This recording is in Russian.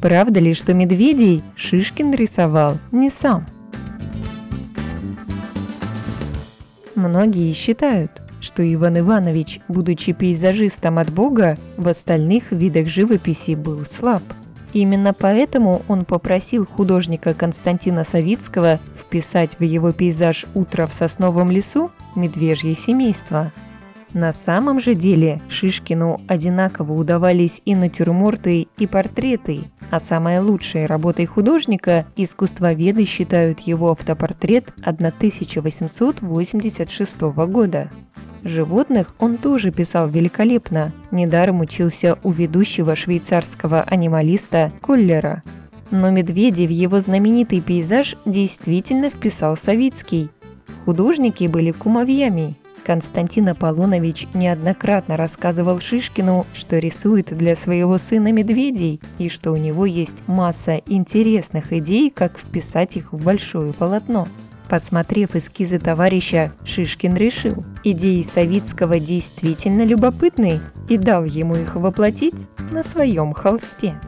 Правда ли, что медведей Шишкин рисовал не сам? Многие считают, что Иван Иванович, будучи пейзажистом от Бога, в остальных видах живописи был слаб. Именно поэтому он попросил художника Константина Савицкого вписать в его пейзаж «Утро в сосновом лесу» медвежье семейство – на самом же деле Шишкину одинаково удавались и натюрморты, и портреты, а самой лучшей работой художника искусствоведы считают его автопортрет 1886 года. Животных он тоже писал великолепно, недаром учился у ведущего швейцарского анималиста Коллера. Но медведи в его знаменитый пейзаж действительно вписал Савицкий. Художники были кумовьями, Константин Аполлонович неоднократно рассказывал Шишкину, что рисует для своего сына медведей и что у него есть масса интересных идей, как вписать их в большое полотно. Посмотрев эскизы товарища, Шишкин решил, идеи Савицкого действительно любопытны и дал ему их воплотить на своем холсте.